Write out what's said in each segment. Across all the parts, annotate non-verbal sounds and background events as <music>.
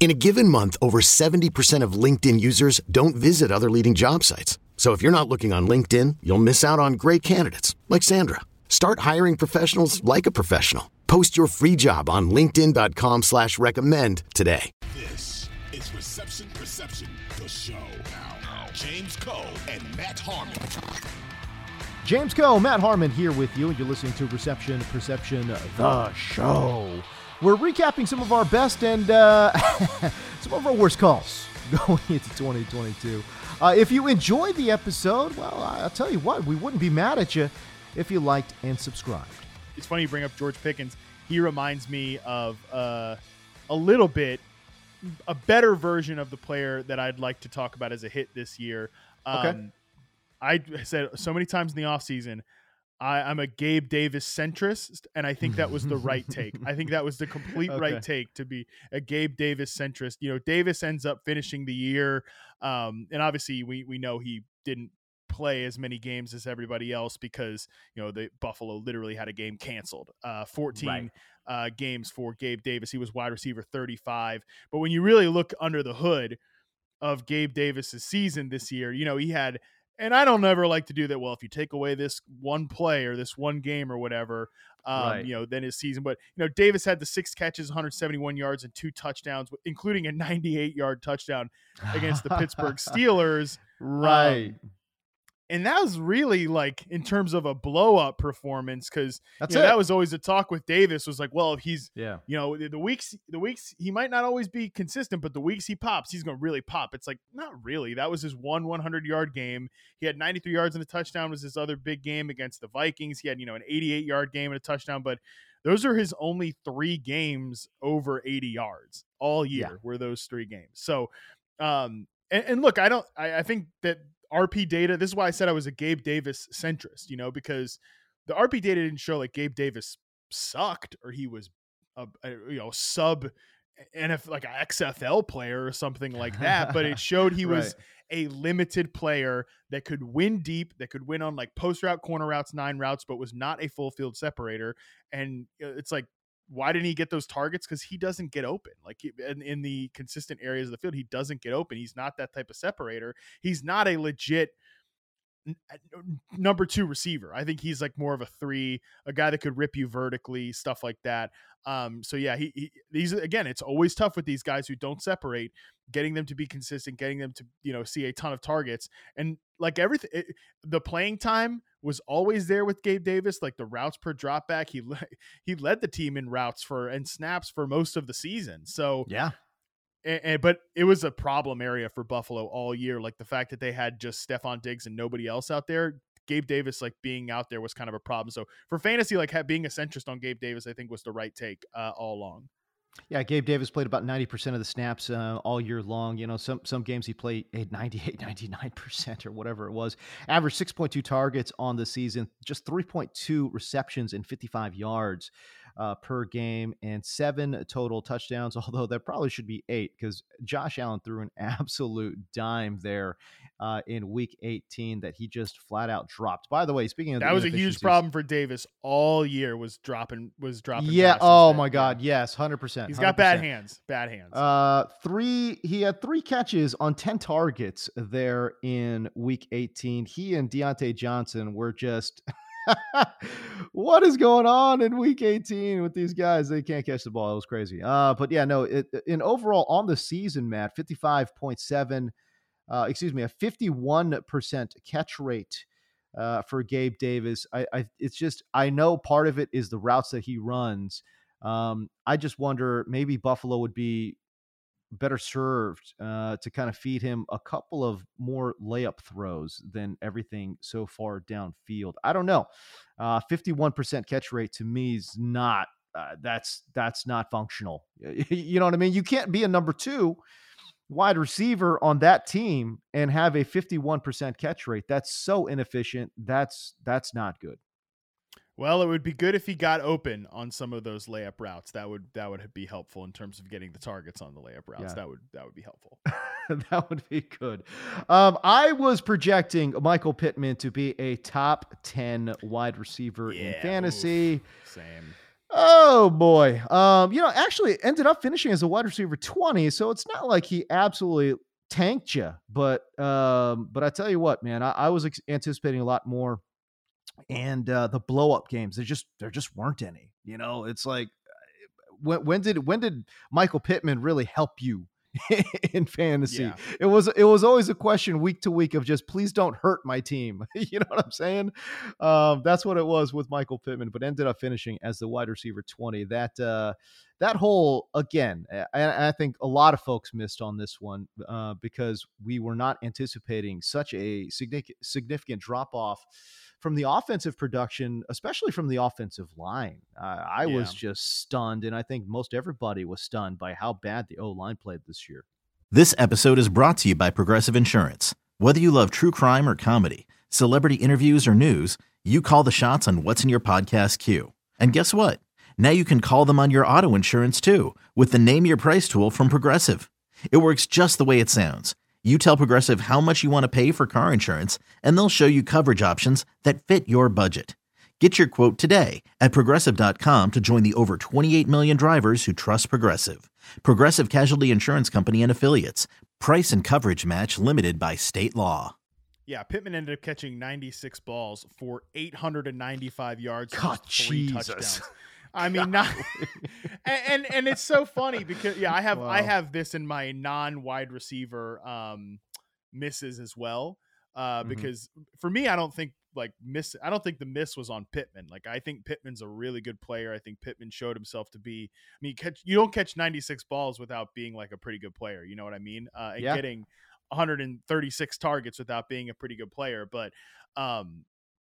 In a given month, over 70% of LinkedIn users don't visit other leading job sites. So if you're not looking on LinkedIn, you'll miss out on great candidates like Sandra. Start hiring professionals like a professional. Post your free job on LinkedIn.com slash recommend today. This is Reception Perception, the show. Now, James Koh and Matt Harmon. James Koh, Matt Harmon here with you, and you're listening to Reception Perception, the show. We're recapping some of our best and uh, <laughs> some of our worst calls <laughs> going into 2022. Uh, if you enjoyed the episode, well, I'll tell you what, we wouldn't be mad at you if you liked and subscribed. It's funny you bring up George Pickens. He reminds me of uh, a little bit a better version of the player that I'd like to talk about as a hit this year. Um, Okay. I said so many times in the offseason, I, I'm a Gabe Davis centrist, and I think that was the right take. I think that was the complete Okay. right take to be a Gabe Davis centrist. You know, Davis ends up finishing the year, um, and obviously we we know he didn't play as many games as everybody else because you know the Buffalo literally had a game canceled. Uh, 14 Right. uh, games for Gabe Davis. He was wide receiver 35. But when you really look under the hood of Gabe Davis's season this year, you know, he had and I don't ever like to do that. Well, if you take away this one play or this one game or whatever, um, Right. you know, then his season. But you know, Davis had the six catches, 171 yards, and two touchdowns, including a 98 yard touchdown <laughs> against the Pittsburgh Steelers. <laughs> right. Um, and that was really like in terms of a blow up performance because you know, that was always a talk with Davis was like, well, if he's yeah. you know the, the weeks the weeks he might not always be consistent, but the weeks he pops, he's gonna really pop. It's like not really. That was his one 100 yard game. He had 93 yards and a touchdown. Was his other big game against the Vikings. He had you know an 88 yard game and a touchdown, but those are his only three games over 80 yards all year. Yeah. Were those three games? So, um, and, and look, I don't. I, I think that RP data. This is why I said I was a Gabe Davis centrist. You know, because the RP data didn't show like Gabe Davis sucked or he was a, a you know sub and if like a XFL player or something like that, but it <laughs> showed he was a limited player that could win deep, that could win on like post route, corner routes, nine routes, but was not a full field separator. And uh, it's like, why didn't he get those targets? Because he doesn't get open. Like in, in the consistent areas of the field, he doesn't get open. He's not that type of separator. He's not a legit number two receiver. I think he's like more of a three, a guy that could rip you vertically, stuff like that. Um, so yeah, he, he these again, it's always tough with these guys who don't separate, getting them to be consistent, getting them to you know see a ton of targets, and like everything, it, the playing time was always there with Gabe Davis. Like the routes per drop back, he <laughs> he led the team in routes for and snaps for most of the season. So Yeah. And, and- but it was a problem area for Buffalo all year. Like the fact that they had just Stefon Diggs and nobody else out there. Gabe Davis like being out there was kind of a problem. So for fantasy, like being a centrist on Gabe Davis, I think was the right take uh, all along. Yeah, Gabe Davis played about 90% of the snaps uh, all year long. You know, some some games he played at 98, 99% or whatever it was. Average 6.2 targets on the season, just 3.2 receptions and 55 yards uh, per game, and seven total touchdowns, <laughs> although that probably should be eight because Josh Allen threw an <laughs> absolute dime there uh, in week 18 that he just flat out dropped. By the way, speaking of That was a huge problem for Davis all year. Was dropping was dropping. Yeah. Oh my. God. Yes. 100%. He's got bad 100%. hands. Bad hands. Uh, three. He had three catches on ten targets there in Week 18. He and Diontae Johnson were just. <laughs> what is going on in Week 18 with these guys? They can't catch the ball. It was crazy. Uh, but yeah, no. It, in overall on the season, Matt, 55.7. Uh, excuse me, a 51% catch rate uh, for Gabe Davis. I, I, it's just I know part of it is the routes that he runs. Um, I just wonder maybe Buffalo would be better served uh, to kind of feed him a couple of more layup throws than everything so far downfield. I don't know. Uh, 51% catch rate to me is not uh, that's that's not functional. <laughs> you know what I mean? You can't be a number two wide receiver on that team and have a 51% catch rate. That's so inefficient. That's that's not good. Well, it would be good if he got open on some of those layup routes. That would that would be helpful in terms of getting the targets on the layup routes. Yeah. That would that would be helpful. <laughs> that would be good. Um, I was projecting Michael Pittman to be a top ten wide receiver yeah, in fantasy. Oof, same. Oh boy. Um, you know, actually ended up finishing as a wide receiver 20, so it's not like he absolutely tanked you, but um, but I tell you what, man, I, I was ex- anticipating a lot more and uh the blow up games, there just there just weren't any. You know, it's like uh, when when did when did Michael Pittman really help you <laughs> in fantasy. Yeah. It was it was always a question week to week of just please don't hurt my team. <laughs> you know what I'm saying? Um, that's what it was with Michael Pittman, but ended up finishing as the wide receiver 20. That uh, that whole again, I, I think a lot of folks missed on this one uh, because we were not anticipating such a significant significant drop off from the offensive production, especially from the offensive line. Uh, I yeah. was just stunned, and I think most everybody was stunned by how bad the O line played this year. This episode is brought to you by Progressive Insurance. Whether you love true crime or comedy, celebrity interviews or news, you call the shots on what's in your podcast queue. And guess what? Now you can call them on your auto insurance too with the Name Your Price tool from Progressive. It works just the way it sounds you tell Progressive how much you want to pay for car insurance, and they'll show you coverage options that fit your budget. Get your quote today at progressive.com to join the over 28 million drivers who trust Progressive. Progressive Casualty Insurance Company and Affiliates. Price and coverage match limited by state law. Yeah, Pittman ended up catching 96 balls for 895 yards. God, Jesus. Touchdowns. <laughs> I mean, not <laughs> and, <laughs> and, and it's so funny because yeah, I have wow. I have this in my non wide receiver um misses as well. Uh, mm-hmm. because for me, I don't think like miss. I don't think the miss was on Pittman. Like I think Pittman's a really good player. I think Pittman showed himself to be. I mean, catch you don't catch 96 balls without being like a pretty good player. You know what I mean? Uh, and yeah. getting 136 targets without being a pretty good player. But um,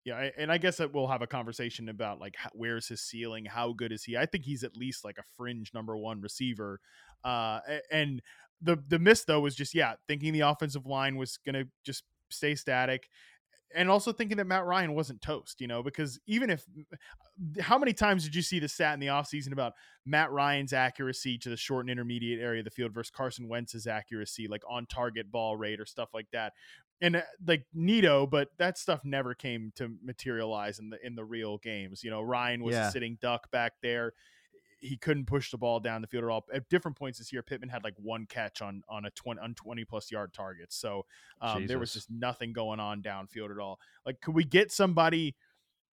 yeah, and I guess that we'll have a conversation about like where's his ceiling, how good is he? I think he's at least like a fringe number one receiver. Uh, and the the miss though was just yeah, thinking the offensive line was gonna just stay static, and also thinking that Matt Ryan wasn't toast, you know, because even if how many times did you see the stat in the offseason about Matt Ryan's accuracy to the short and intermediate area of the field versus Carson Wentz's accuracy, like on target ball rate or stuff like that? And uh, like Nito, but that stuff never came to materialize in the in the real games. You know, Ryan was yeah. a sitting duck back there. He couldn't push the ball down the field at all. At different points this year, Pittman had like one catch on on a 20 on 20 plus yard target. So um, there was just nothing going on downfield at all. Like, could we get somebody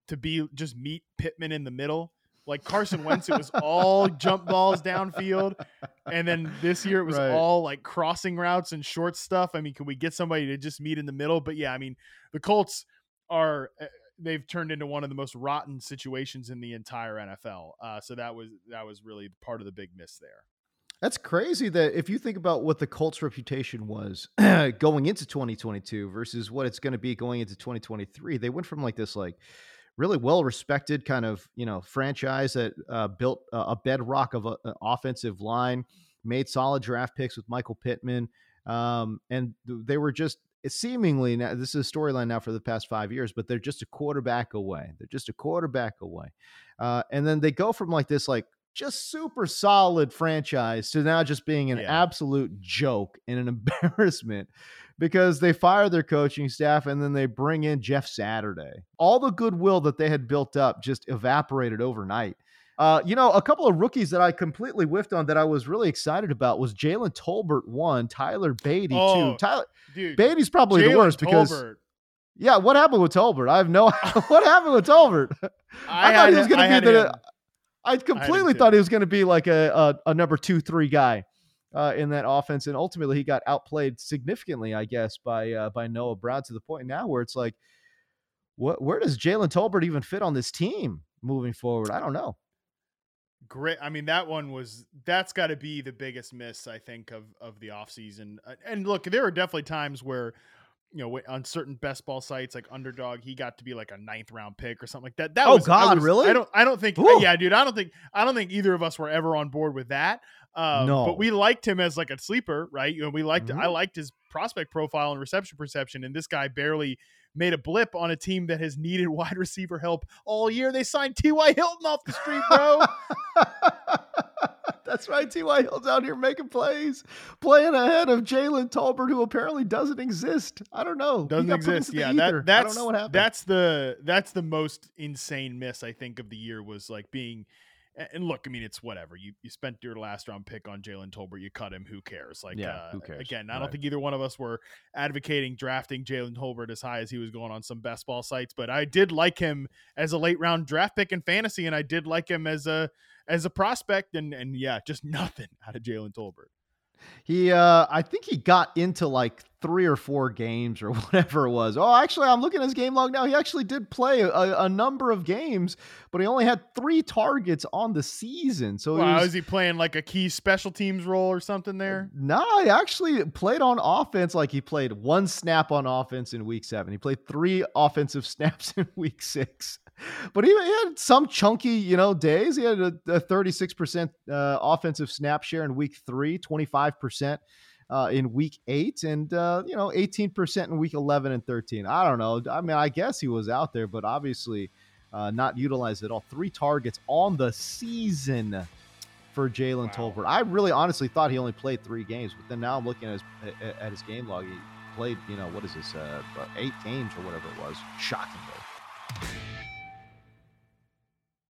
to be just meet Pittman in the middle? Like Carson Wentz, it was all <laughs> jump balls downfield. And then this year it was right. all like crossing routes and short stuff. I mean, can we get somebody to just meet in the middle? But yeah, I mean, the Colts are eh, they've turned into one of the most rotten situations in the entire NFL. Uh, so that was that was really part of the big miss there. That's crazy that if you think about what the Colts reputation was <clears throat> going into 2022 versus what it's going to be going into 2023, they went from like this like really well respected kind of you know franchise that uh, built a bedrock of an offensive line, made solid draft picks with Michael Pittman, um, and they were just seemingly now this is a storyline now for the past five years, but they're just a quarterback away. They're just a quarterback away, uh, and then they go from like this like just super solid franchise to now just being an yeah. absolute joke and an <laughs> embarrassment because they fire their coaching staff and then they bring in Jeff Saturday. All the goodwill that they had built up just evaporated overnight. Uh, you know, a couple of rookies that I completely whiffed on that I was really excited about was Jalen Tolbert one, Tyler Badie oh, two. Tyler dude, Badie's probably Jalen the worst because yeah, what happened with Tolbert? I have no <laughs> what happened with Tolbert. <laughs> I, I thought he was going to be the. Him. I completely I thought he was going to be like a, a, a number two three guy uh, in that offense, and ultimately he got outplayed significantly, I guess, by uh, by Noah Brown to the point now where it's like, what where does Jalen Tolbert even fit on this team moving forward? I don't know. Great. I mean, that one was that's got to be the biggest miss I think of of the offseason. And look, there are definitely times where you know, on certain best ball sites like Underdog, he got to be like a ninth round pick or something like that. That Oh, was, I God, was- really? I don't, I don't think, Ooh. yeah, dude, I don't think, I don't think either of us were ever on board with that. Um, No. but we liked him as like a sleeper, right? You know, we liked, Mhm. I liked his prospect profile and reception perception, and this guy barely made a blip on a team that has needed <laughs> wide receiver help all year. They signed T.Y. Hilton off the street, bro. <laughs> That's right. T.Y. Hill's out here making plays, playing ahead of Jalen Tolbert, who apparently doesn't exist. I don't know. Doesn't exist. Yeah, that, that's I don't know what happened. that's the that's the most insane miss I think of the year was like being. And look, I mean, it's whatever. You you spent your last round pick on Jalen Tolbert. You cut him. Who cares? Like, Yeah, uh, who cares? Again, I Right. don't think either one of us were advocating drafting Jalen Tolbert as high as he was going on some best ball sites. But I did like him as a late round draft pick in fantasy, and I did like him as a as a prospect. And and yeah, just <laughs> nothing out of Jalen Tolbert. He, uh, I think he got into like three or four games or <laughs> whatever it was. Oh, actually, I'm looking at his game log now. He actually did play a, a number of games, but he only had three targets on the season. So Wow, was- is he playing like a key special teams role or something there? No, he actually played on offense like he played one snap on offense in week seven. He played three offensive <laughs> snaps in week six. <laughs> But he, he had some chunky, you know, days. He had a, a 36% uh, offensive snap share in week three, 25% uh, in week eight, and, uh, you know, 18% in week 11 and 13. I don't know. I mean, I guess he was out there, but obviously uh, not utilized at all. Three targets on the season for Jalen Wow. Tolbert. I really honestly thought he only played three games, but then now I'm looking at his at- his game log. He played, you know, what is this, uh, uh, eight games or whatever it was. Shockingly.